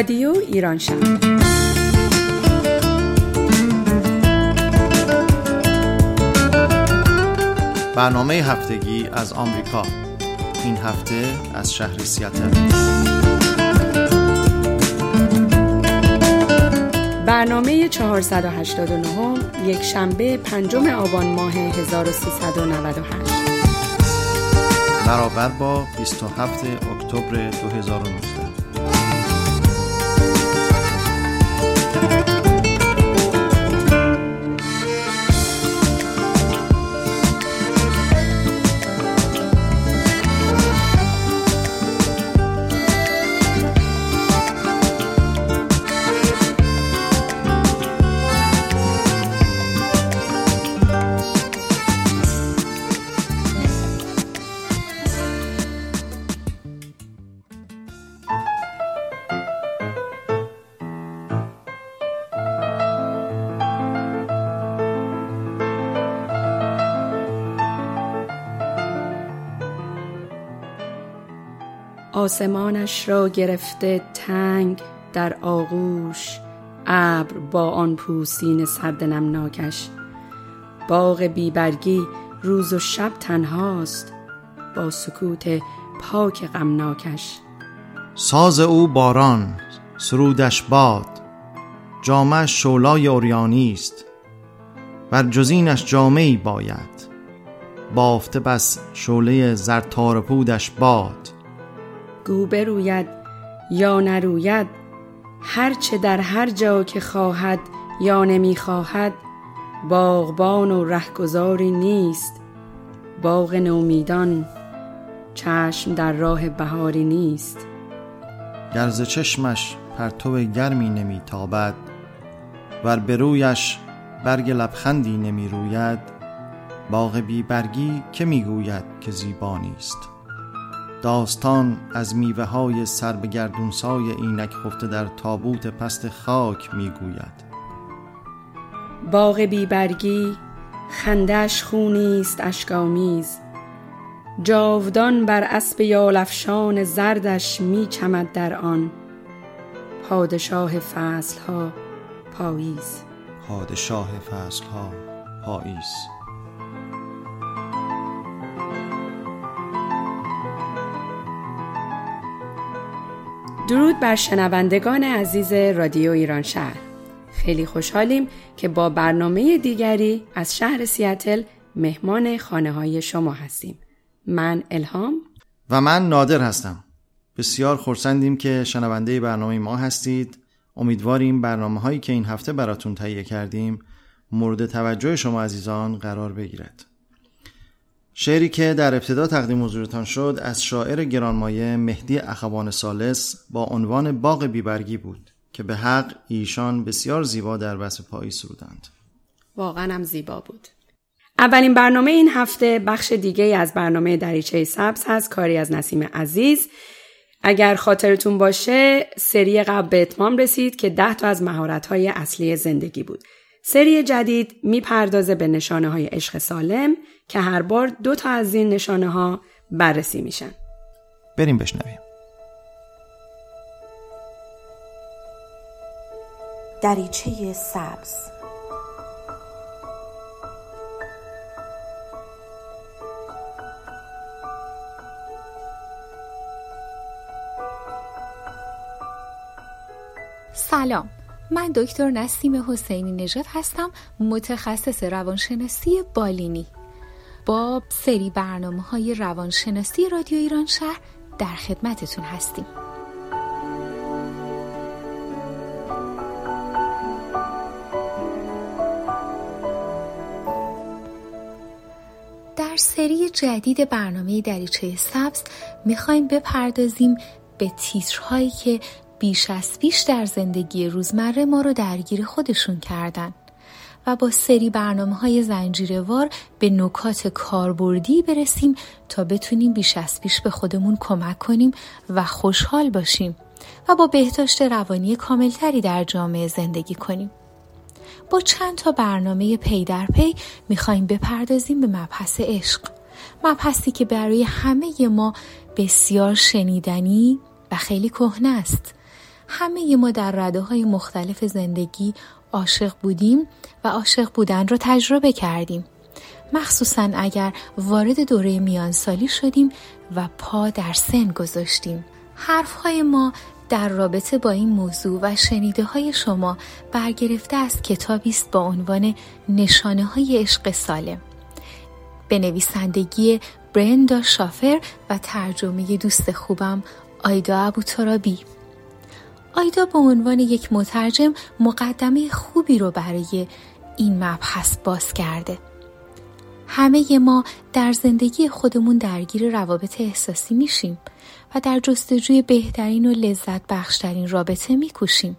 رادیو ایران شهر. برنامه هفتگی از آمریکا. این هفته از شهر سیاتل. برنامه 489 یک شنبه پنجم آبان ماه 1398 برابر با 27 اکتبر 2019 آسمانش را گرفته تنگ در آغوش ابر با آن پوسین سرد نمناکش. باغ بیبرگی روز و شب تنهاست با سکوت پاک غمناکش. ساز او باران سرودش باد جامش شولای اوریانی است. بر جزینش جامعی باید. بافته بس شوله زرتار پودش باد. گو بروید یا نروید هرچه در هر جا که خواهد یا نمی‌خواهد باغبان و رهگذاری نیست باغ نومیدان چشم در راه بهاری نیست. گرز چشمش پرتو گرمی نمیتابد ور به رویش برگ لبخندی نمی روید باغ بی برگی که می‌گوید که زیبا نیست. داستان از میوه های سر به گردونسای اینک خفته در تابوت پست خاک می‌گوید. باغ بیبرگی خندش خونی است اشکامیز جاودان بر اسب یالفشان زردش میچمد در آن. پادشاه فصلها پاییز. پادشاه فصلها پاییز. درود بر شنوندگان عزیز رادیو ایران شهر. خیلی خوشحالیم که با برنامه دیگری از شهر سیاتل مهمان خانه های شما هستیم. من الهام. و من نادر هستم. بسیار خورسندیم که شنونده برنامه ما هستید. امیدواریم برنامه هایی که این هفته براتون تهیه کردیم مورد توجه شما عزیزان قرار بگیرد. شعری که در ابتدا تقدیم حضورتان شد از شاعر گرانمایه مهدی اخوان سالس با عنوان باغ بیبرگی بود که به حق ایشان بسیار زیبا در بس پایی سرودند. واقعا هم زیبا بود. اولین برنامه این هفته بخش دیگه از برنامه دریچه سبز هست. کاری از نسیم عزیز. اگر خاطرتون باشه سری قبل به اتمام رسید که ده تا از مهارت های اصلی زندگی بود. سری جدید می‌پردازه به نشانه های عشق سالم که هر بار دو تا از این نشانه ها بررسی میشن. بریم بشنویم. دریچه سبز سلام من دکتر نسیم حسینی نژاد هستم متخصص روانشناسی بالینی. با سری برنامه های روانشناسی رادیو ایران شهر در خدمتتون هستیم. در سری جدید برنامه دریچه سبز می‌خوایم بپردازیم به تیترهایی که بیش از بیش در زندگی روزمره ما رو درگیر خودشون کردن و با سری برنامه های زنجیروار به نکات کاربردی برسیم تا بتونیم بیش از بیش به خودمون کمک کنیم و خوشحال باشیم و با بهداشت روانی کاملتری در جامعه زندگی کنیم. با چند تا برنامه پی در پی می‌خوایم بپردازیم به مبحث عشق. مبحثی که برای همه ما بسیار شنیدنی و خیلی کهنه است. همه ما در رده های مختلف زندگی عاشق بودیم و عاشق بودن را تجربه کردیم. مخصوصا اگر وارد دوره میانسالی شدیم و پا در سن گذاشتیم. حرفهای ما در رابطه با این موضوع و شنیده های شما برگرفته از کتابی است با عنوان نشانه های عشق سالم به نویسندگی برندا شافر و ترجمه دوست خوبم آیدا ابوترابی آیدا به عنوان یک مترجم مقدمه خوبی رو برای این مبحث باز کرده همه ما در زندگی خودمون درگیر روابط احساسی میشیم و در جستجوی بهترین و لذت بخشترین رابطه میکوشیم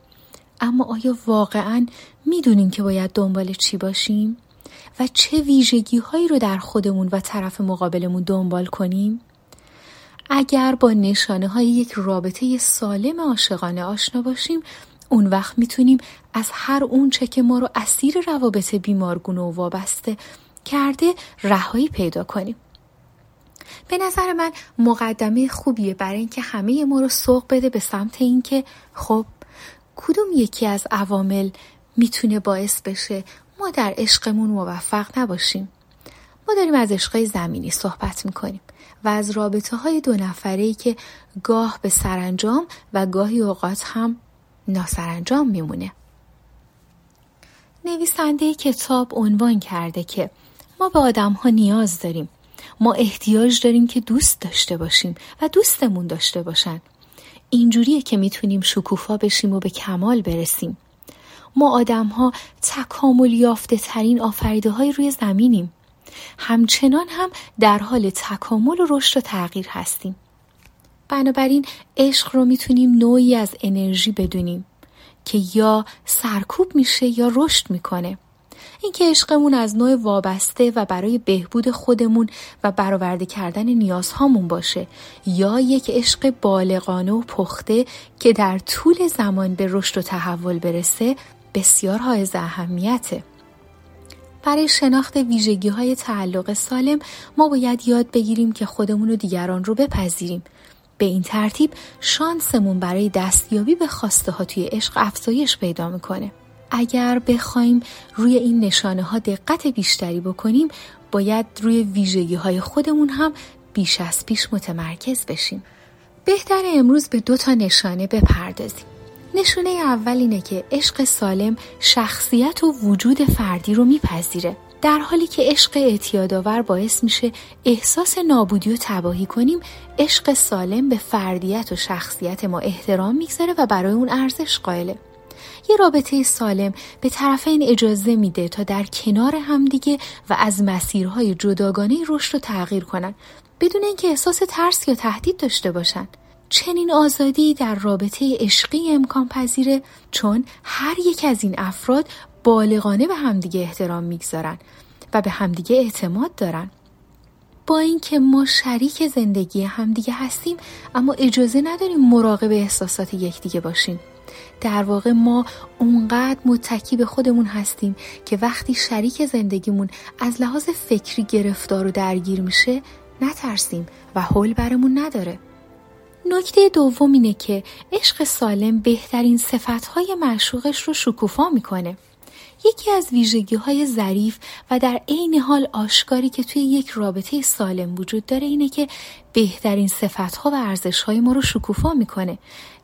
اما آیا واقعا می‌دونیم که باید دنبال چی باشیم؟ و چه ویژگی هایی رو در خودمون و طرف مقابلمون دنبال کنیم؟ اگر با نشانه های یک رابطه سالم عاشقانه آشنا باشیم اون وقت می‌تونیم از هر اون چه که ما رو اسیر روابط بیمارگونه و وابسته کرده رهایی پیدا کنیم. به نظر من مقدمه خوبیه برای اینکه همه ما رو سوق بده به سمت اینکه خب کدوم یکی از عوامل می‌تونه باعث بشه ما در عشقمون موفق نباشیم ما داریم از عشقای زمینی صحبت می‌کنیم و از رابطه های دو نفره که گاه به سرانجام و گاهی اوقات هم ناسرانجام میمونه. نویسنده کتاب عنوان کرده که ما به آدم ها نیاز داریم. ما احتیاج داریم که دوست داشته باشیم و دوستمون داشته باشن. اینجوریه که می‌تونیم شکوفا بشیم و به کمال برسیم. ما آدم ها تکامل یافته ترین آفریده های روی زمینیم. همچنان هم در حال تکامل و رشد و تغییر هستیم. بنابراین عشق رو می‌تونیم نوعی از انرژی بدونیم که یا سرکوب میشه یا رشد می‌کنه. اینکه عشقمون از نوع وابسته و برای بهبود خودمون و برآورده کردن نیازهامون باشه یا یک عشق بالغانه و پخته که در طول زمان به رشد و تحول برسه بسیار حائز اهمیته. برای شناخت ویژگی های تعلق سالم ما باید یاد بگیریم که خودمون و دیگران رو بپذیریم. به این ترتیب شانسمون برای دستیابی به خواسته ها توی عشق افزایش پیدا می‌کنه. اگر بخوایم روی این نشانه ها دقت بیشتری بکنیم باید روی ویژگی های خودمون هم بیش از پیش متمرکز بشیم. بهتر امروز به دو تا نشانه بپردازیم. نشونه اول اینه که عشق سالم شخصیت و وجود فردی رو میپذیره. در حالی که عشق اعتیادآور باعث میشه احساس نابودی و تباهی کنیم عشق سالم به فردیت و شخصیت ما احترام می‌گذاره و برای اون ارزش قائله. یه رابطه سالم به طرفین اجازه میده تا در کنار همدیگه و از مسیرهای جداگانه رشد و تغییر کنن بدون اینکه احساس ترس یا تهدید داشته باشن. چنین آزادی در رابطه عشقی امکان پذیره چون هر یک از این افراد بالغانه به همدیگه احترام می‌گذارن و به همدیگه اعتماد دارن. با اینکه ما شریک زندگی همدیگه هستیم اما اجازه نداریم مراقب احساسات یکدیگه باشیم. در واقع ما اونقدر متکی به خودمون هستیم که وقتی شریک زندگیمون از لحاظ فکری گرفتار و درگیر میشه نترسیم و حل برمون نداره. نکته دوم اینه که عشق سالم بهترین صفتهای معشوقش رو شکوفا می‌کنه. یکی از ویژگی های ظریف و در عین حال آشکاری که توی یک رابطه سالم وجود داره اینه که بهترین صفتها و ارزشهای ما رو شکوفا می‌کنه.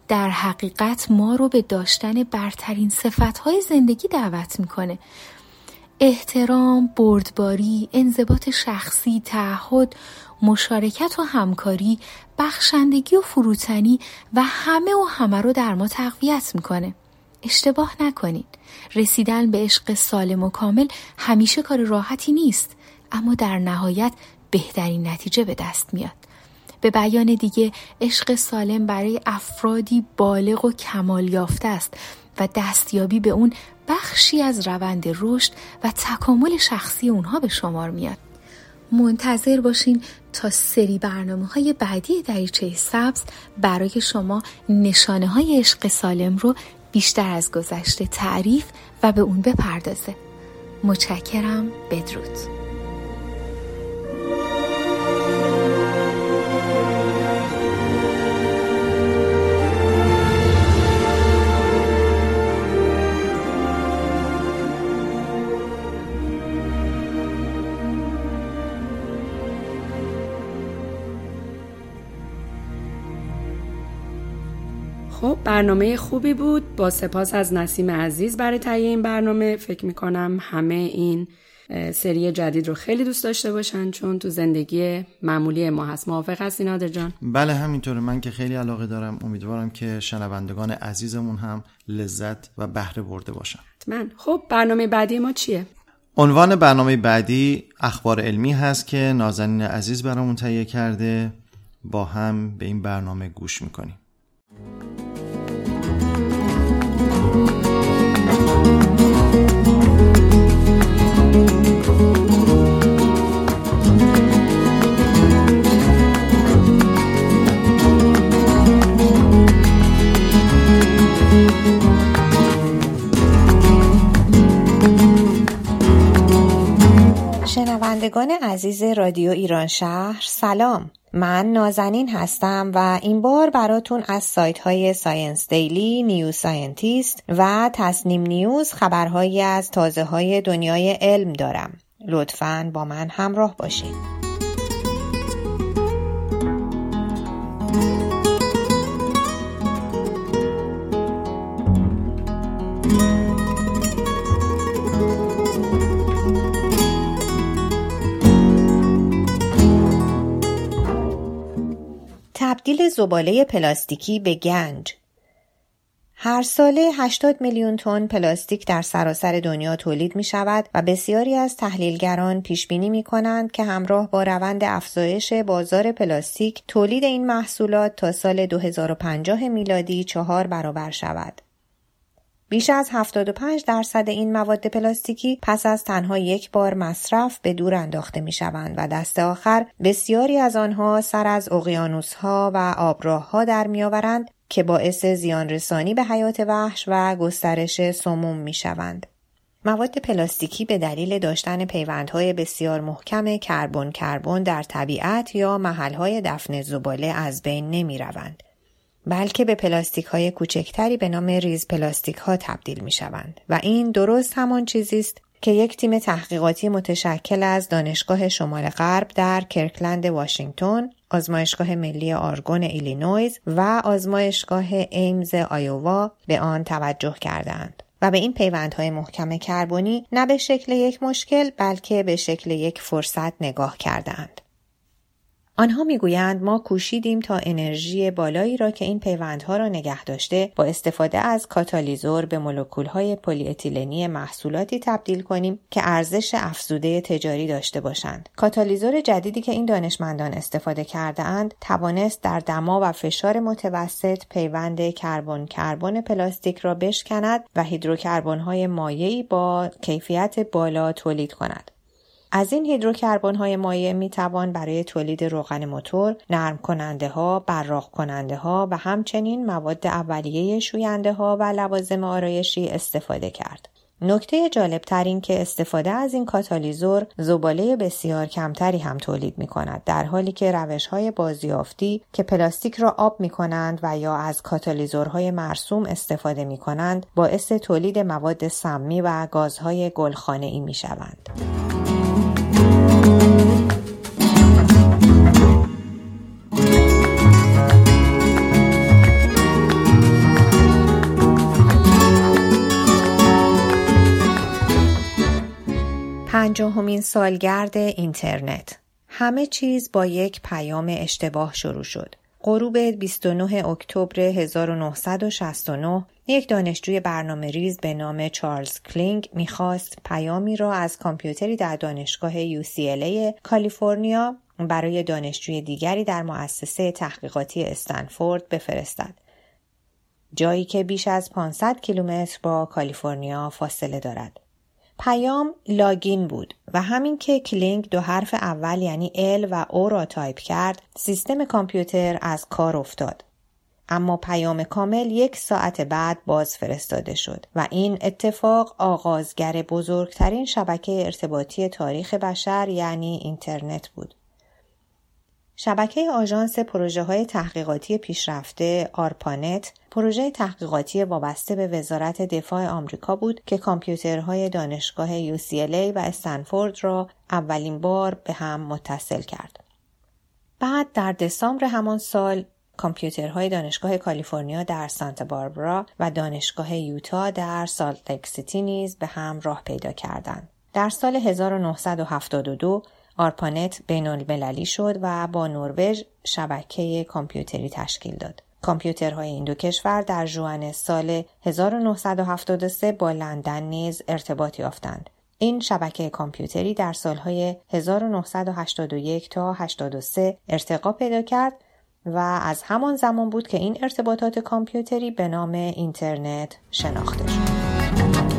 در حقیقت ما رو به داشتن برترین صفتهای زندگی دعوت می‌کنه. احترام، بردباری، انضباط شخصی، تعهد، مشارکت و همکاری، بخشندگی و فروتنی و همه و همه رو در ما تقویت می‌کنه. اشتباه نکنید. رسیدن به عشق سالم و کامل همیشه کار راحتی نیست اما در نهایت بهترین نتیجه به دست میاد. به بیان دیگه عشق سالم برای افرادی بالغ و کمال یافته است و دستیابی به اون بخشی از روند رشد و تکامل شخصی اونها به شمار میاد. منتظر باشین تا سری برنامه های بعدی دریچه سبز برای شما نشانه های عشق سالم رو بیشتر از گذشته تعریف و به اون بپردازه. متشکرم بدرود. برنامه خوبی بود. با سپاس از نسیم عزیز برای تهیه این برنامه. فکر می‌کنم همه این سری جدید رو خیلی دوست داشته باشن چون تو زندگی معمولی ما هست. موافق هستی نادر جان؟ بله همینطوره. من که خیلی علاقه دارم امیدوارم که شنوندگان عزیزمون هم لذت و بهره برده باشن. من خب برنامه بعدی ما چیه؟ عنوان برنامه بعدی اخبار علمی هست که نازنین عزیز برامون تهیه کرده. با هم به این برنامه گوش می‌کنیم. شنوندگان عزیز رادیو ایران شهر سلام من نازنین هستم و این بار براتون از سایت های Science Daily، New Scientist و تسنیم نیوز خبرهایی از تازه های دنیای علم دارم. لطفاً با من همراه باشید. زباله پلاستیکی به گنج هر ساله 80 میلیون تن پلاستیک در سراسر دنیا تولید می شود و بسیاری از تحلیلگران پیش بینی می کنند که همراه با روند افزایش بازار پلاستیک تولید این محصولات تا سال 2050 میلادی چهار برابر شود. بیش از 75 درصد این مواد پلاستیکی پس از تنها یک بار مصرف به دور انداخته می شوند و دست آخر بسیاری از آنها سر از اقیانوس ها و آبراه ها در می آورند که باعث زیان رسانی به حیات وحش و گسترش سموم می شوند. مواد پلاستیکی به دلیل داشتن پیوندهای بسیار محکم کربن کربن در طبیعت یا محلهای دفن زباله از بین نمی روند. بلکه به پلاستیک های کوچکتری به نام ریز پلاستیک ها تبدیل می شوند و این درست همان چیزی است که یک تیم تحقیقاتی متشکل از دانشگاه شمال غرب در کرکلند واشنگتن، آزمایشگاه ملی آرگون ایلینوی و آزمایشگاه ایمز آیووا به آن توجه کردند. و به این پیوندهای محکم کربنی نه به شکل یک مشکل بلکه به شکل یک فرصت نگاه کردند. آنها می‌گویند ما کوشیدیم تا انرژی بالایی را که این پیوندها را نگه داشته با استفاده از کاتالیزور به مولکولهای پلی اتیلنی محصولاتی تبدیل کنیم که ارزش افزوده تجاری داشته باشند. کاتالیزور جدیدی که این دانشمندان استفاده کرده اند توانست در دما و فشار متوسط پیوند کربن کربن پلاستیک را بشکند و هیدروکربن‌های مایعی با کیفیت بالا تولید کند. از این هیدروکربن های مایع می توان برای تولید روغن موتور، نرم کننده ها، براق کننده ها و همچنین مواد اولیه شوینده ها و لوازم آرایشی استفاده کرد. نکته جالب تر این که استفاده از این کاتالیزور زباله بسیار کمتری هم تولید می کند در حالی که روش های بازیافتی که پلاستیک را آب می کنند و یا از کاتالیزورهای مرسوم استفاده می کنند باعث تولید مواد سمی و گازهای گلخانه ای می شوند. پنجاهمین سالگرد اینترنت همه چیز با یک پیام اشتباه شروع شد. غروب 29 اکتبر 1969 یک دانشجوی برنامه ریز به نام چارلز کلاین می‌خواست پیامی را از کامپیوتری در دانشگاه UCLA کالیفرنیا برای دانشجوی دیگری در مؤسسه تحقیقاتی استنفورد بفرستد. جایی که بیش از 500 کیلومتر با کالیفرنیا فاصله دارد. پیام login بود و همین که کلاین دو حرف اول یعنی L و O را تایپ کرد سیستم کامپیوتر از کار افتاد. اما پیام کامل یک ساعت بعد باز فرستاده شد و این اتفاق آغازگر بزرگترین شبکه ارتباطی تاریخ بشر یعنی اینترنت بود. شبکه آژانس پروژه های تحقیقاتی پیشرفته آرپانت پروژه تحقیقاتی وابسته به وزارت دفاع آمریکا بود که کامپیوترهای دانشگاه UCLA و استنفورد را اولین بار به هم متصل کرد. بعد در دسامبر همان سال کامپیوترهای دانشگاه کالیفرنیا در سانتا باربرا و دانشگاه یوتا در سالت نیز به هم راه پیدا کردند. در سال 1972 آرپانت بین المللی شد و با نروژ شبکه کامپیوتری تشکیل داد. کامپیوترهای این دو کشور در ژوئن سال 1973 با لندن نیز ارتباط یافتند. این شبکه کامپیوتری در سالهای 1981 تا 83 ارتقا پیدا کرد و از همان زمان بود که این ارتباطات کامپیوتری به نام اینترنت شناخته شد.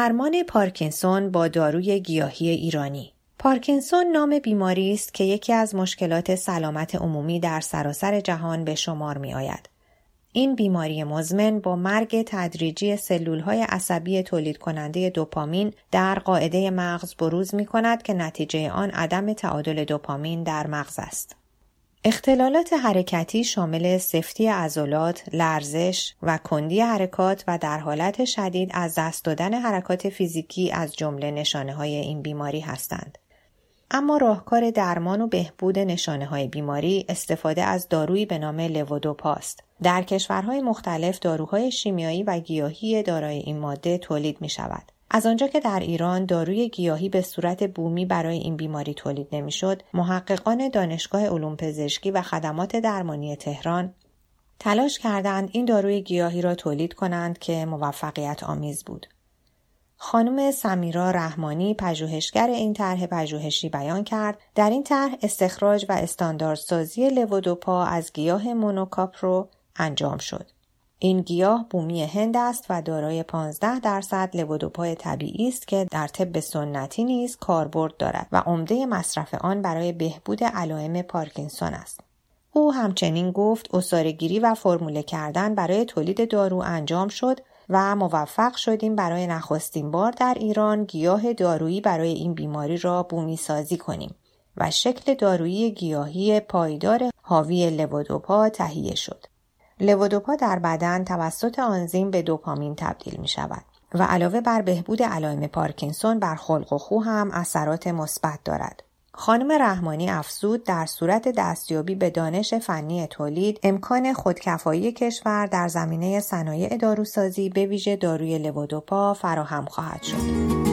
درمان پارکینسون با داروی گیاهی ایرانی پارکینسون نام بیماری است که یکی از مشکلات سلامت عمومی در سراسر جهان به شمار می آید. این بیماری مزمن با مرگ تدریجی سلول های عصبی تولید کننده دوپامین در قاعده مغز بروز می کند که نتیجه آن عدم تعادل دوپامین در مغز است. اختلالات حرکتی شامل سفتی عضلات، لرزش و کندی حرکات و در حالت شدید از دست دادن حرکات فیزیکی از جمله نشانه های این بیماری هستند. اما راهکار درمان و بهبود نشانه های بیماری استفاده از دارویی به نام لوودوپاست. در کشورهای مختلف داروهای شیمیایی و گیاهی دارای این ماده تولید می شود. از آنجا که در ایران داروی گیاهی به صورت بومی برای این بیماری تولید نمی‌شد، محققان دانشگاه علوم پزشکی و خدمات درمانی تهران تلاش کردند این داروی گیاهی را تولید کنند که موفقیت آمیز بود. خانم سمیرا رحمانی پژوهشگر این طرح پژوهشی بیان کرد در این طرح استخراج و استانداردسازی لوودوپا از گیاه مونوکاپرو انجام شد. این گیاه بومی هند است و دارای 15 درصد لوودوپای طبیعی است که در طب سنتی نیز کاربرد دارد و عمده مصرف آن برای بهبود علائم پارکینسون است. او همچنین گفت اصارگیری و فرموله کردن برای تولید دارو انجام شد و موفق شدیم برای نخستین بار در ایران گیاه دارویی برای این بیماری را بومی سازی کنیم و شکل دارویی گیاهی پایدار حاوی لوودوپا تهیه شد. لوودوپا در بدن توسط آنزیم به دوپامین تبدیل می شود و علاوه بر بهبود علائم پارکینسون بر خلق و خو هم اثرات مثبت دارد. خانم رحمانی افزود در صورت دستیابی به دانش فنی تولید امکان خودکفایی کشور در زمینه صنایع داروسازی به ویژه داروی لوودوپا فراهم خواهد شد.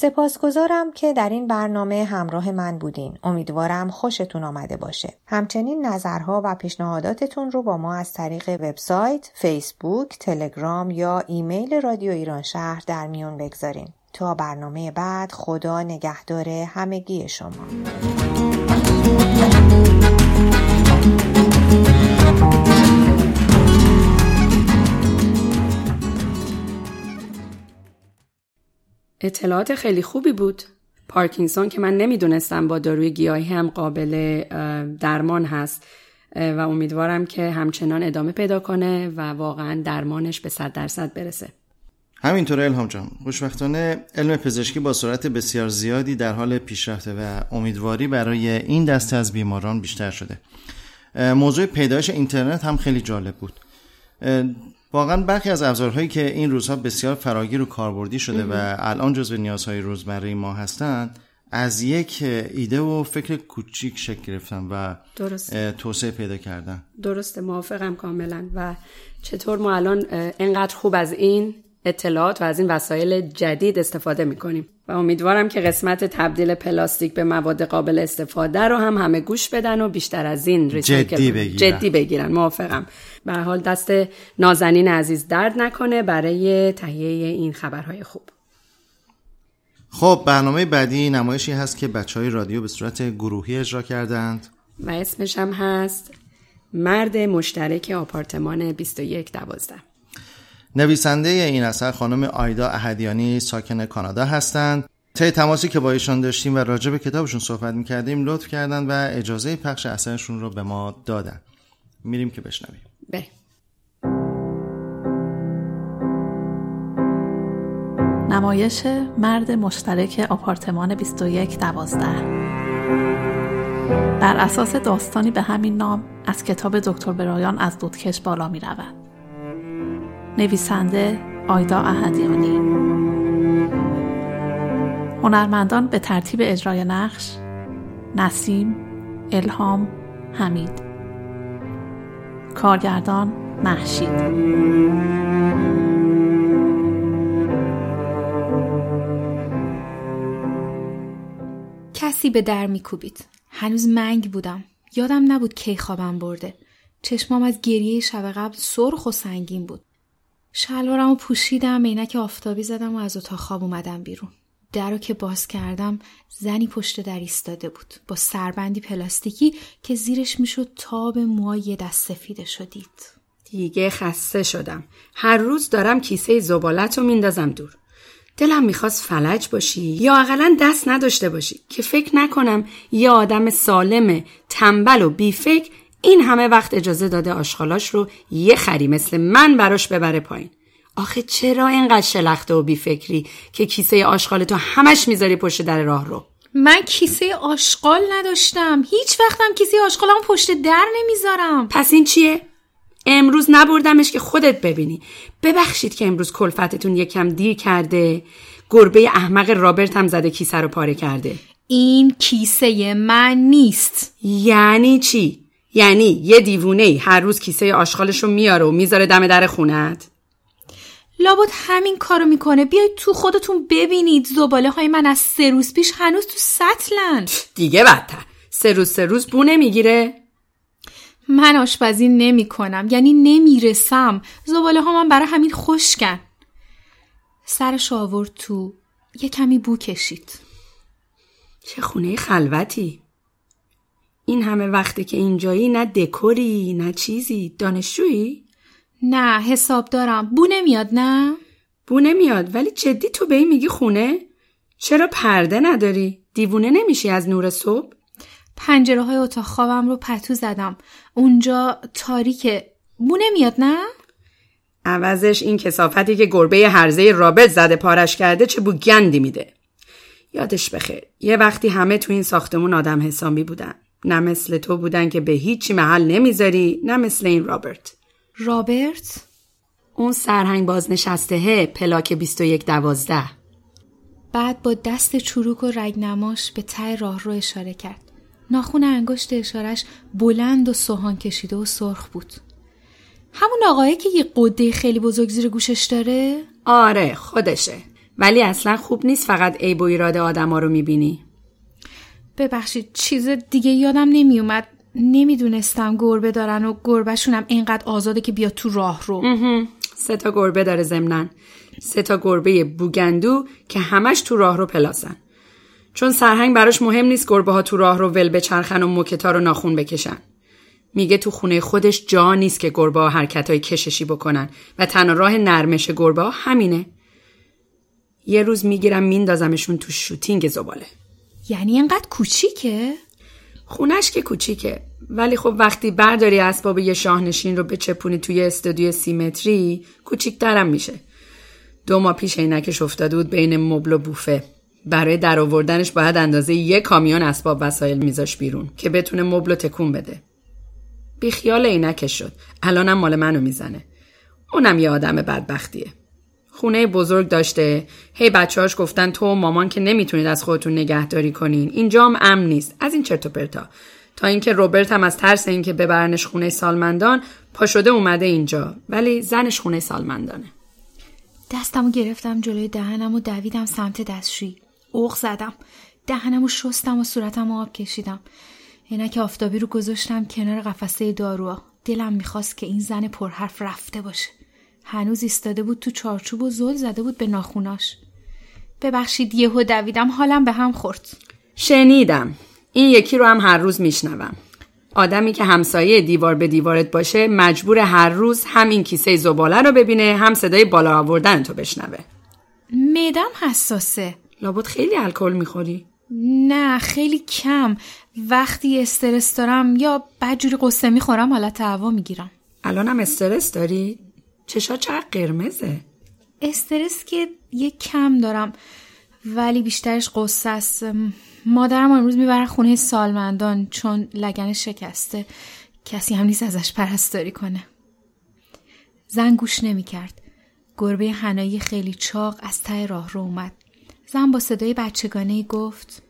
سپاسگزارم که در این برنامه همراه من بودین. امیدوارم خوشتون آمده باشه. همچنین نظرها و پیشنهاداتتون رو با ما از طریق وبسایت، فیسبوک، تلگرام یا ایمیل رادیو ایران شهر در میون بگذارین. تا برنامه بعد خدا نگهدار همگی شما. اطلاعات خیلی خوبی بود. پارکینسون که من نمی‌دونستم با داروی گیاهی هم قابل درمان هست و امیدوارم که همچنان ادامه پیدا کنه و واقعا درمانش به صد درصد برسه. همینطور الهام جان. خوشبختانه علم پزشکی با سرعت بسیار زیادی در حال پیشرفته و امیدواری برای این دسته از بیماران بیشتر شده. موضوع پیدایش اینترنت هم خیلی جالب بود. واقعا برخی از ابزارهایی که این روزها بسیار فراگیر و کاربردی شده و الان جزو نیازهای روزمره ما هستند از یک ایده و فکر کوچیک شکل گرفتن و. توسعه پیدا کردن. درسته موافقم کاملا. و چطور ما الان انقدر خوب از این اطلاعات و از این وسایل جدید استفاده می‌کنیم؟ و امیدوارم که قسمت تبدیل پلاستیک به مواد قابل استفاده رو هم همه گوش بدن و بیشتر از این جدی بگیرن, جدی بگیرن. موافقم. به حال دست نازنین عزیز درد نکنه برای تهیه این خبرهای خوب. خب برنامه بعدی نمایشی هست که بچه های رادیو به صورت گروهی اجرا کردند. و اسمش هم هست مرد مشترک آپارتمان 21 دوازده. نویسنده این اثر خانم آیدا اهدیانی ساکن کانادا هستند. طی تماسی که با ایشان داشتیم و راجع به کتابشون صحبت می‌کردیم لطف کردن و اجازه پخش اثرشون رو به ما دادن. میریم که بشنویم. بریم نمایش مرد مشترک آپارتمان 21 دوازده. بر اساس داستانی به همین نام از کتاب دکتر برایان از دودکش بالا می رود. نویسنده آیدا احدیانی. هنرمندان به ترتیب اجرای نقش نسیم، الهام، حمید. کارگردان محشید. کسی به در میکوبید. هنوز منگ بودم. یادم نبود کی خوابم برده. چشمام از گریه شب قبل سرخ و سنگین بود. شلوارمو پوشیدم عینک آفتابی زدم و از اتاق خواب اومدم بیرون. در رو که باز کردم زنی پشت در ایستاده بود. با سربندی پلاستیکی که زیرش می‌شد تاب موهای دست سفیده شدید. دیگه خسته شدم. هر روز دارم کیسه زبالت رو میندازم دور. دلم می‌خواست فلج باشی یا اقلا دست نداشته باشی که فکر نکنم یه آدم سالم تنبل و بیفکر این همه وقت اجازه داده آشغالاش رو یه خری مثل من براش ببره پایین. آخه چرا اینقدر شلخته و بیفکری که کیسه آشغالتو همش می‌ذاری پشت در راه رو؟ من کیسه آشغال نداشتم. هیچ وقتم کیسه آشغالم پشت در نمی‌ذارم. پس این چیه؟ امروز نبردمش که خودت ببینی. ببخشید که امروز کلفتتون یکم دیر کرده. گربه احمق رابرت هم زده کیسه رو پاره کرده. این کیسه من نیست. یعنی چی؟ یعنی یه دیوونه هر روز کیسه آشغالش رو میاره و می‌ذاره دم در خونت؟ لابد همین کارو می‌کنه. بیاید تو خودتون ببینید زباله های من از سه روز پیش هنوز تو سطلن. دیگه بدتر. سه روز سه روز بو نمی‌گیره. من آشپزی نمی کنم یعنی نمی‌رسم. زباله ها من برای همین خشکن. سرش آورد تو. یه کمی بو کشید. چه خونه خلوتی. این همه وقتی که اینجایی نه دکوری نه چیزی. دانشجویی؟ نه حساب دارم. بو نمیاد نه؟ بو نمیاد ولی جدی تو به این میگی خونه؟ چرا پرده نداری؟ دیوونه نمیشی از نور صبح؟ پنجره های اتاق خوابم رو پتو زدم. اونجا تاریکه بو نمیاد نه؟ عوضش این کسافتی که گربه هرزه رابط زده پارش کرده چه بو گندی میده. یادش بخیر یه وقتی همه تو این ساختمون آدم حسابی بودن. نه مثل تو بودن که به هیچی محل نمی‌ذاری نه مثل این رابرت. رابرت؟ اون سرهنگ بازنشسته پلاک 21 دوازده. بعد با دست چروک و رگنماش به ته راه رو اشاره کرد. ناخون انگشت اشارش بلند و سوهان کشیده و سرخ بود. همون آقایی که یه قده خیلی بزرگ زیر گوشش داره؟ آره خودشه. ولی اصلا خوب نیست فقط عیب و ایراد آدما رو می‌بینی. ببخشید چیز دیگه یادم نمیومد. نمی‌دونستم گربه دارن و گربهشونم اینقدر آزاده که بیا تو راه رو. سه تا گربه داره زمنن سه تا گربه بوگندو که همش تو راه رو پلاسن. چون سرهنگ براش مهم نیست گربه ها تو راه رو ول بچرخن و موکتا رو ناخون بکشن. میگه تو خونه خودش جا نیست که گربه ها حرکت های کششی بکنن و تنها راه نرمش گربه ها همینه. یه روز می‌گیرم میندازمشون تو شوتینگ زباله. یعنی اینقدر کوچیکه؟ خونش که کوچیکه. ولی خب وقتی برداری اسباب یه شاهنشین رو بچپونی توی استودیو سیمتری کوچیکترم میشه. دو ماه پیش عینکش افتاده بود بین مبل و بوفه. برای در آوردنش باید اندازه یه کامیون اسباب وسایل میذاش بیرون که بتونه مبل تکون بده. بیخیال عینکش شد. الانم مال منو می‌زنه. اونم یه آدم بدبختیه. خونه بزرگ داشته. هی بچه‌هاش گفتن تو مامان که نمی‌تونید از خودتون نگهداری کنین. اینجا هم امن نیست. از این چرت و پرتا. تا اینکه روبرت هم از ترس اینکه ببرنش خونه سالمندان پا شده اومده اینجا. ولی زنش خونه سالمندانه. دستمو گرفتم جلوی دهنم و دویدم سمت دستشویی. اوق زدم. دهنمو شستم و صورتم آب کشیدم. عینک آفتابی رو گذاشتم کنار قفسه داروها. دلم می‌خواست که این زن پرحرف رفته باشه. هنوز ایستاده بود تو چارچوب و زل زده بود به ناخوناش. ببخشید یهو دویدم حالم به هم خورد. شنیدم. این یکی رو هم هر روز میشنوم. آدمی که همسایه دیوار به دیوارت باشه مجبور هر روز هم این کیسه زباله رو ببینه هم صدای بالا آوردن تو بشنوه. میدم حساسه. لابد خیلی الکل می‌خوری؟ نه خیلی کم. وقتی استرس دارم یا بدجوری قصه می‌خورم حالت هوا می‌گیرم. الانم استرس داری؟ چشا چقدر قرمزه؟ استرس که یه کم دارم ولی بیشترش قصه است. مادرم امروز می‌برن خونه سالمندان چون لگن شکسته. کسی هم نیست ازش پرستاری کنه. زن گوش نمی‌کرد. گربه هنایی خیلی چاق از ته راه رو اومد. زن با صدای بچگانه گفت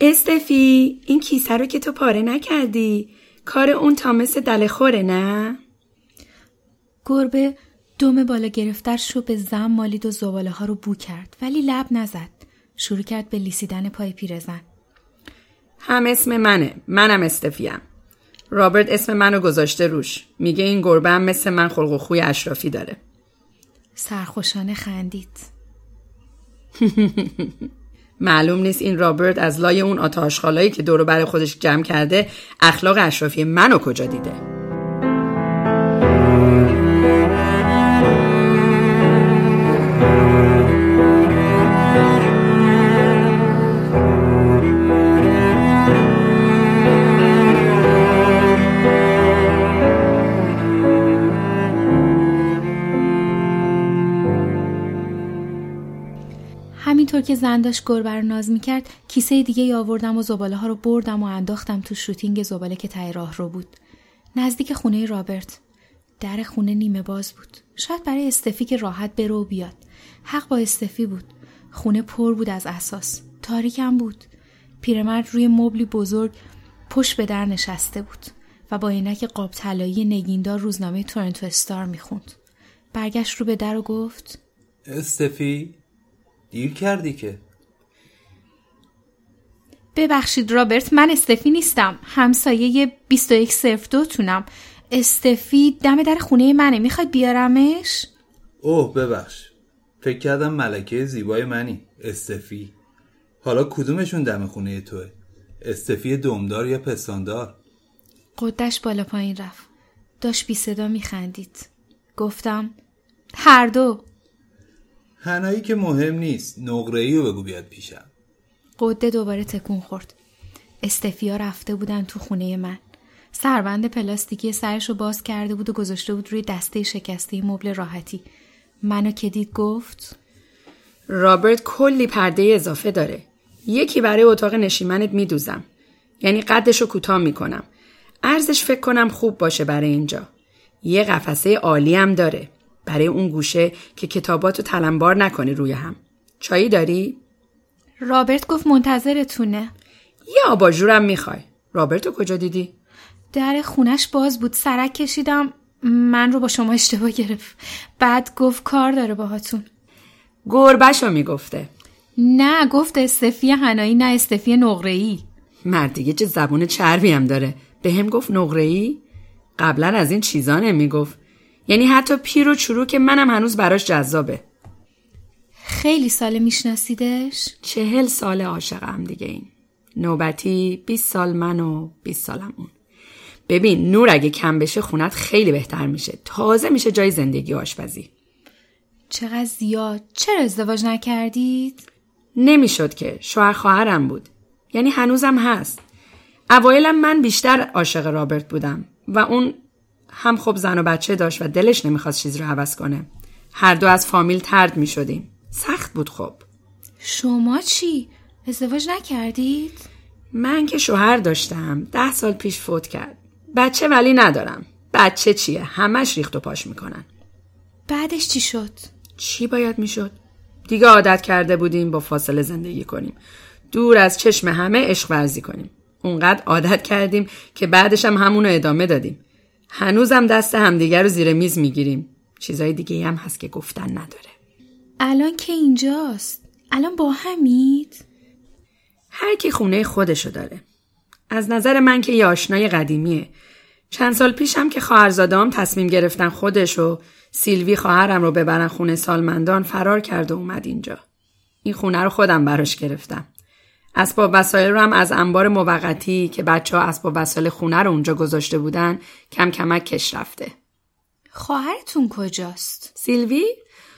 استفی این کیسه رو که تو پاره نکردی. کار اون تا مثل دل خوره نه؟ گربه دم بالا گرفترش رو به زن مالید و زباله ها رو بو کرد ولی لب نزد. شروع کرد به لیسیدن پای پیرزن. هم اسم منه. منم استفیم. رابرت اسم منو گذاشته روش. میگه این گربه هم مثل من خلق و خوی اشرافی داره. سرخوشانه خندید. معلوم نیست این رابرت از لای اون آتاشخالایی که دورو بر خودش جمع کرده اخلاق اشرافی منو کجا دیده؟ همینطور که زن داشت گربه رو ناز می‌کرد کیسه دیگه آوردم و زباله ها رو بردم و انداختم تو شوتینگ زباله که ته راه رو بود. نزدیک خونه رابرت. در خونه نیمه باز بود. شاید برای استفی که راحت بره و بیاد. حق با استفی بود. خونه پر بود از اساس تاریکم بود. پیرمرد روی مبلی بزرگ پشت به در نشسته بود و با عینک قاب طلایی نگیندار روزنامه تورنتو استار می‌خوند. برگشت رو به در و گفت استفی؟ دیر کردی که. ببخشید رابرت من استفی نیستم. همسایه 21 صرف دو تونم. استفی دم در خونه منه. می‌خواد بیارمش؟ اوه ببخش. فکر کردم ملکه زیبای منی. استفی. حالا کدومشون دم خونه توه؟ استفی دمدار یا پستاندار؟ قدش بالا پایین رفت. داشت بی صدا میخندید. گفتم هر دو. هنایی که مهم نیست. نقره ای رو بگو بیاد پیشم. قده دوباره تکون خورد. استفیا رفته بودن تو خونه من. سربند پلاستیکی سرش رو باز کرده بود و گذاشته بود روی دسته شکسته مبل راحتی. منو که دید گفت رابرت کلی پرده اضافه داره. یکی برای اتاق نشیمنت میدوزم. یعنی قدش رو کوتاه می‌کنم. ارزش فکر کنم خوب باشه برای اینجا. یه قفسه عالی هم داره. برای اون گوشه که کتاباتو تلمبار نکنی روی هم. چایی داری؟ رابرت گفت منتظرتونه. یه آباجورم می‌خوای. رابرتو کجا دیدی؟ در خونش باز بود. سرک کشیدم. من رو با شما اشتباه گرفت. بعد گفت کار داره باهاتون. گربشو می‌گفته. نه گفت استفی هنایی نه استفی نقره‌ای. مرد دیگه چه زبون چربی هم داره. به هم گفت نقره‌ای؟ قبلا از این چیزا نمی‌گفت. یعنی حتی پیر و چروک منم هنوز براش جذابه. خیلی سال میشناسیدش؟ چهل سال عاشقم دیگه این. نوبتی 20 سال من و 20 سالم اون. ببین نور اگه کم بشه خونت خیلی بهتر میشه. تازه میشه جای زندگی و آشپزی. چقدر زیاد. چرا ازدواج نکردید؟ نمی‌شد که. شوهر خواهرم بود. یعنی هنوزم هست. اوایلم من بیشتر عاشق رابرت بودم و اون هم خب زن و بچه داشت و دلش نمی‌خواست چیز رو عوض کنه هر دو از فامیل ترد می شدیم سخت بود خب شما چی؟ ازدواج نکردید؟ من که شوهر داشتم ده سال پیش فوت کرد بچه ولی ندارم بچه چیه؟ همش ریخت و پاش می‌کنن بعدش چی شد؟ چی باید می‌شد؟ دیگه عادت کرده بودیم با فاصله زندگی کنیم دور از چشم همه عشق ورزی کنیم اونقدر عادت کردیم که بعدش هم همونو ادامه دادیم هنوزم دست همدیگر رو زیر میز می‌گیریم. چیزای دیگه هم هست که گفتن نداره. الان که اینجاست. الان با همید هر کی خونه خودشو داره. از نظر من که یه آشنای قدیمیه. چند سال پیشم که خواهرزادام تصمیم گرفتن خودش و سیلوی خواهرم رو ببرن خونه سالمندان فرار کرد و اومد اینجا. این خونه رو خودم براش گرفتم. اسباب وسایل رو هم از انبار موقتی که بچه ها اسباب وسایل خونه رو اونجا گذاشته بودن کم کمک کش رفته خواهرتون کجاست؟ سیلوی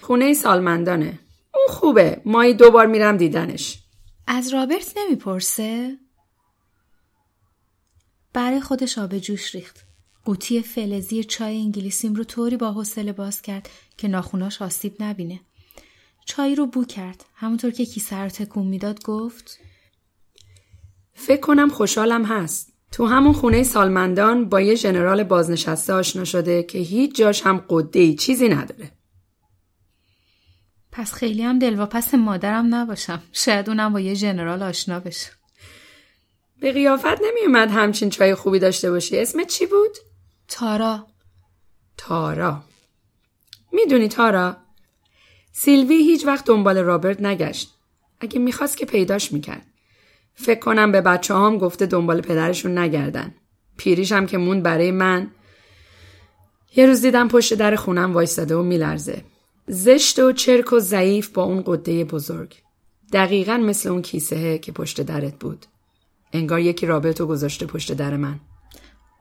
خونه سالمندانه اون خوبه مایی دوبار میرم دیدنش از رابرت نمی‌پرسه؟ برای خودش آب جوش ریخت. قوطی فلزی چای انگلیسیم رو طوری با حوصله باز کرد که ناخوناش آسیب نبینه. چای رو بو کرد. همونطور که کیسه رو تکون می‌داد گفت فکر کنم خوشحالم هست. تو همون خونه سالمندان با یه ژنرال بازنشسته آشنا شده که هیچ جاش هم قده ای چیزی نداره. پس خیلی هم دلواپس مادرم نباشم. شاید اونم با یه ژنرال آشنا بشه. به قیافت نمیومد همچین چای خوبی داشته باشی. اسمت چی بود؟ تارا. تارا. می‌دونی تارا؟ سیلوی هیچ وقت دنبال رابرت نگشت. اگه می‌خواست که پیداش می‌کرد. فکر کنم به بچه هم گفته دنبال پدرشون نگردن. پیریش هم که موند برای من. یه روز دیدم پشت در خونم وایستاده و میلرزه. زشت و چرک و ضعیف با اون قده بزرگ. دقیقا مثل اون کیسه که پشت درت بود. انگار یکی رابطو گذاشته پشت در من.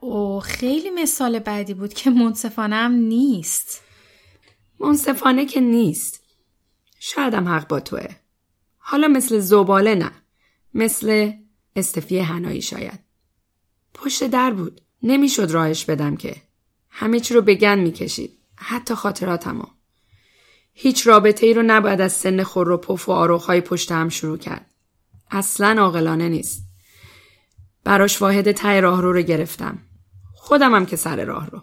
او خیلی مثال بعدی بود که منصفانه هم نیست. منصفانه که نیست. شایدم حق با توه. حالا مثل زباله نه. مثل استفی هنایی شاید. پشت در بود. نمی‌شد راهش بدم که. همه چی رو بگن می‌کشید. حتی خاطراتمو. هیچ رابطه ای رو نباید از سن خور و پف و آروخهای پشت هم شروع کرد. اصلا عاقلانه نیست. براش واحد ته راه رو رو گرفتم. خودمم که سر راه رو.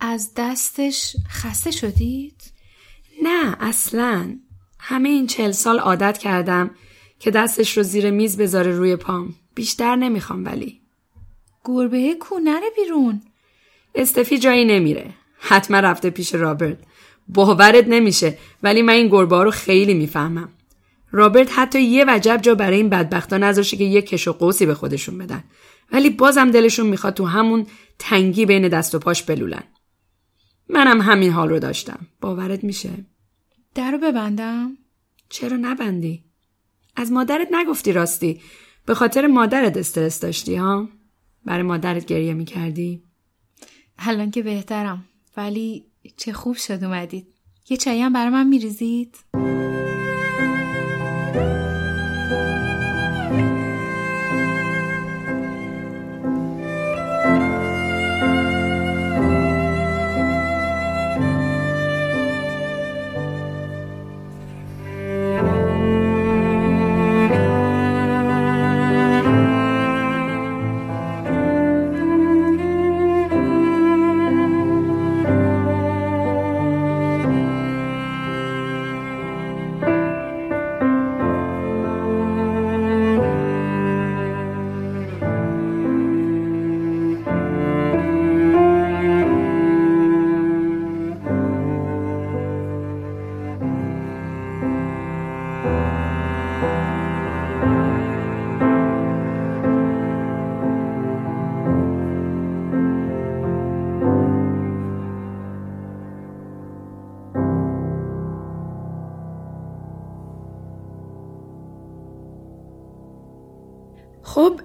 از دستش خسته شدید؟ نه اصلا. همه این چل سال عادت کردم که دستش رو زیر میز بذاره روی پام. بیشتر نمی‌خوام ولی. گربه کو نره بیرون. استفی جایی نمیره. حتما رفته پیش رابرت. باورت نمیشه ولی من این گربه ها رو خیلی می‌فهمم. رابرت حتی یه وجب جا برای این بدبختا نذاشه که یه کش و قوسی به خودشون بدن. ولی بازم دلشون می‌خواد تو همون تنگی بین دست و پاش بلولن. منم همین حال رو داشتم. باورت میشه؟ در رو ببندم؟ چرا نبندی؟ از مادرت نگفتی راستی. به خاطر مادرت استرس داشتی ها؟ برای مادرت گریه می‌کردی؟ الان که بهترم. ولی چه خوب شد اومدید. یه چایی هم برای من میریزید؟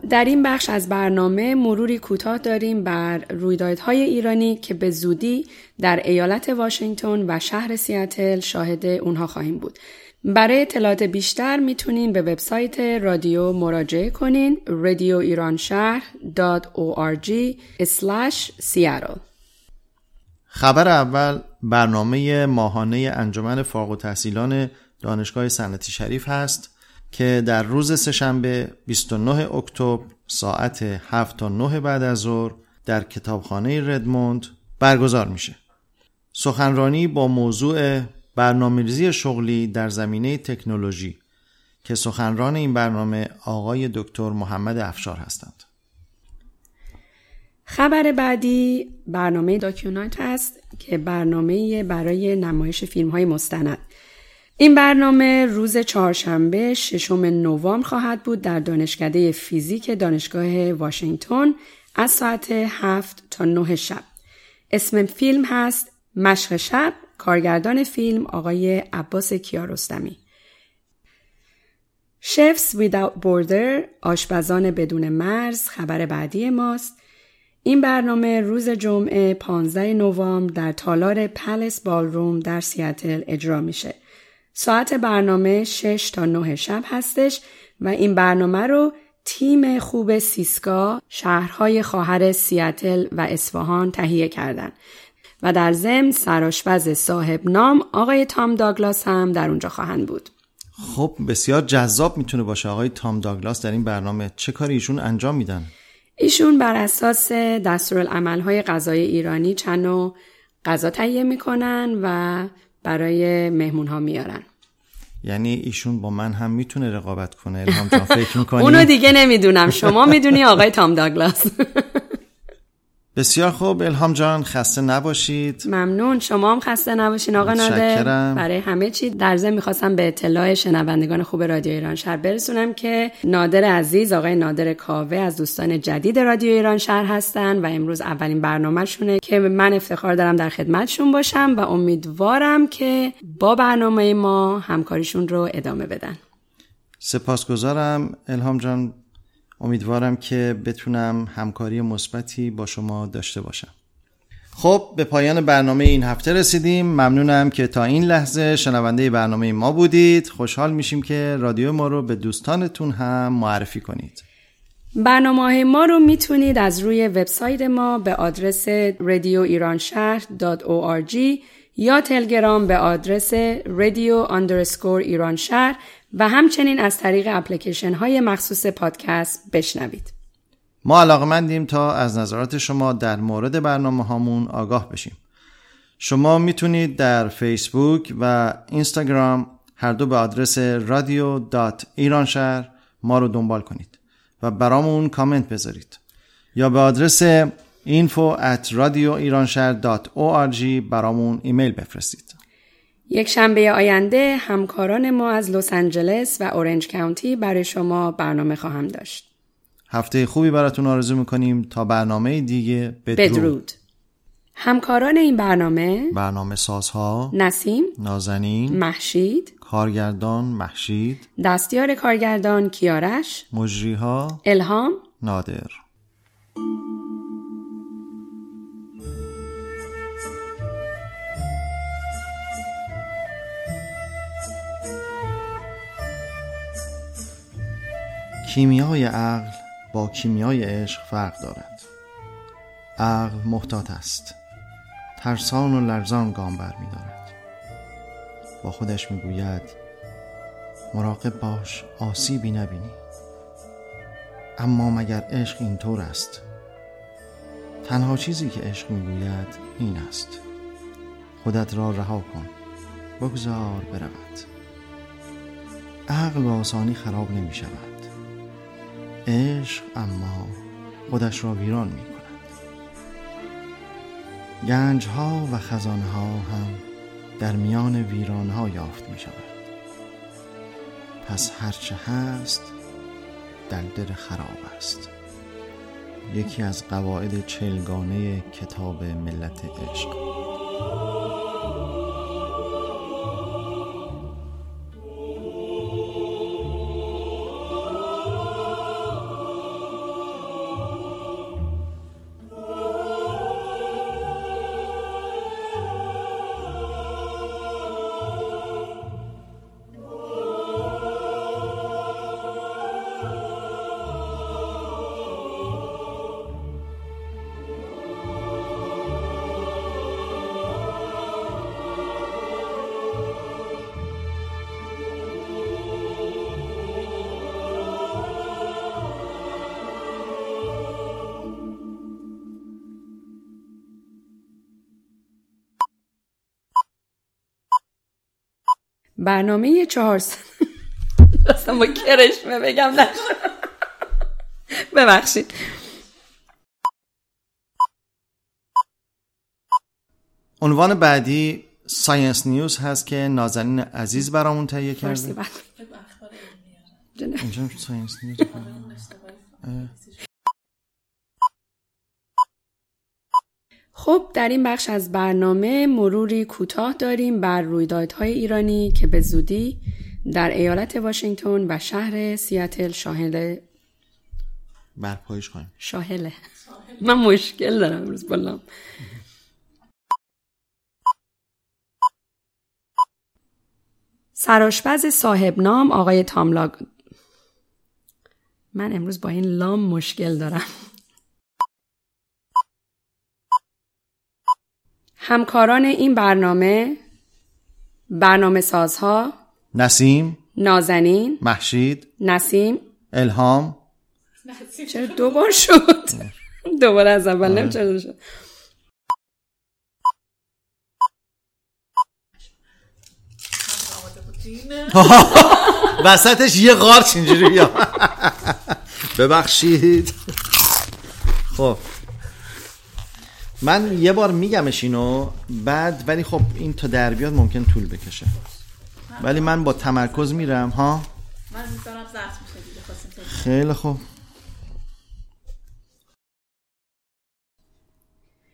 در این بخش از برنامه مروری کوتاه داریم بر رویدادهای ایرانی که به زودی در ایالت واشنگتن و شهر سیاتل شاهد اونها خواهیم بود. برای اطلاعات بیشتر می‌تونین به وبسایت رادیو مراجعه کنین radioiranshahr.org seattle خبر اول برنامه ماهانه انجمن فارغ التحصیلان دانشگاه صنعتی شریف هست که در روز سهشنبه 29 اکتبر ساعت 7 تا 9 بعد از ظهر در کتابخانه ردموند برگزار میشه. سخنرانی با موضوع برنامه‌ریزی شغلی در زمینه تکنولوژی که سخنران این برنامه آقای دکتر محمد افشار هستند. خبر بعدی برنامه داکیونایت هست که برنامه برای نمایش فیلم های مستند این برنامه روز چهارشنبه ششم نوامبر خواهد بود در دانشکده فیزیک دانشگاه واشنگتن از ساعت هفت تا نه شب. اسم فیلم هست مشق شب کارگردان فیلم آقای عباس کیارستمی. شفز Without Border آشپزان بدون مرز خبر بعدی ماست. این برنامه روز جمعه 15 نوامبر در تالار پلس بالروم در سیاتل اجرا میشه. ساعت برنامه 6 تا 9 شب هستش و این برنامه رو تیم خوب سیسکا شهرهای خواهر سیاتل و اصفهان تهیه کردند و در ضمن سراشپز صاحب نام آقای تام داگلاس هم در اونجا خواهند بود. خب بسیار جذاب می‌تونه باشه آقای تام داگلاس در این برنامه چه کاری ایشون انجام میدن؟ ایشون بر اساس دستورالعملهای غذای ایرانی چند نوع غذا تهیه می‌کنن و برای مهمون ها میارن یعنی ایشون با من هم می‌تونه رقابت کنه الهام جان فکر می‌کنی؟ اونو دیگه نمی‌دونم شما می‌دونی آقای تام داگلاس بسیار خوب. الهام جان خسته نباشید. ممنون. شما هم خسته نباشین آقا نادر برای همه چی در ضمن می‌خواستم به اطلاع شنوندگان خوب رادیو ایران شهر برسونم که نادر عزیز آقای نادر کاوه از دوستان جدید رادیو ایران شهر هستن و امروز اولین برنامهشونه که من افتخار دارم در خدمتشون باشم و امیدوارم که با برنامه ما همکاریشون رو ادامه بدن. سپاسگزارم. الهام جان امیدوارم که بتونم همکاری مثبتی با شما داشته باشم. خب به پایان برنامه این هفته رسیدیم. ممنونم که تا این لحظه شنونده برنامه ما بودید. خوشحال میشیم که رادیو ما رو به دوستانتون هم معرفی کنید. برنامه ما رو می‌تونید از روی وبسایت ما به آدرس رادیو ایران یا تلگرام به آدرس رادیو ایران شهر و همچنین از طریق اپلیکیشن های مخصوص پادکست بشنوید. ما علاقمندیم تا از نظرات شما در مورد برنامه هامون آگاه بشیم. شما می‌تونید در فیسبوک و اینستاگرام هر دو به آدرس رادیو دات ایران شهر ما رو دنبال کنید و برامون کامنت بذارید یا به آدرس info at برامون ایمیل بفرستید. یک شنبه آینده همکاران ما از لس آنجلس و اورنج کانتی برای شما برنامه خواهم داشت. هفته خوبی براتون آرزو می‌کنیم تا برنامه دیگه بدرود. بدرود. همکاران این برنامه برنامه سازها نسیم نازنین محشید کارگردان محشید دستیار کارگردان کیارش مجریها الهام نادر کیمیای عقل با کیمیای عشق فرق دارد. عقل محتاط است. ترسان و لرزان گام بر می دارد. با خودش می گوید مراقب باش آسیبی نبینی. اما مگر عشق اینطور است؟ تنها چیزی که عشق می‌گوید این است. خودت را رها کن. بگذار برود. عقل با آسانی خراب نمی شود. عشق اما خودش را ویران می کند. گنج ها و خزانه ها هم در میان ویران ها یافت می شود. پس هرچه هست در دل خراب است. یکی از قواعد چلگانه کتاب ملت عشق. برنامه چهار با کرشمه بگم ببخشید. عنوان بعدی science news هست که نازنین عزیز برامون تهیه کرده. اینجا science news خب در این بخش از برنامه مروری کوتاه داریم بر رویدادهای ایرانی که به زودی در ایالت واشنگتن و شهر سیاتل شاهد برپایش خواهیم. شاهله. من مشکل دارم امروز بلام سراشپز صاحب نام آقای تاملاگ. من امروز با این لام مشکل دارم. همکاران این برنامه برنامه سازها نسیم نازنین محشید نسیم. الهام. چرا دوبار شد؟ دوباره از اول نمی چرا شد وسطش یه قارچ اینجوری ببخشید. خب. من یه بار میگمش اینو بعد ولی خب این تا در بیاد ممکن طول بکشه. ولی من با تمرکز میرم ها؟ من میشه دیگه خیلی خوب.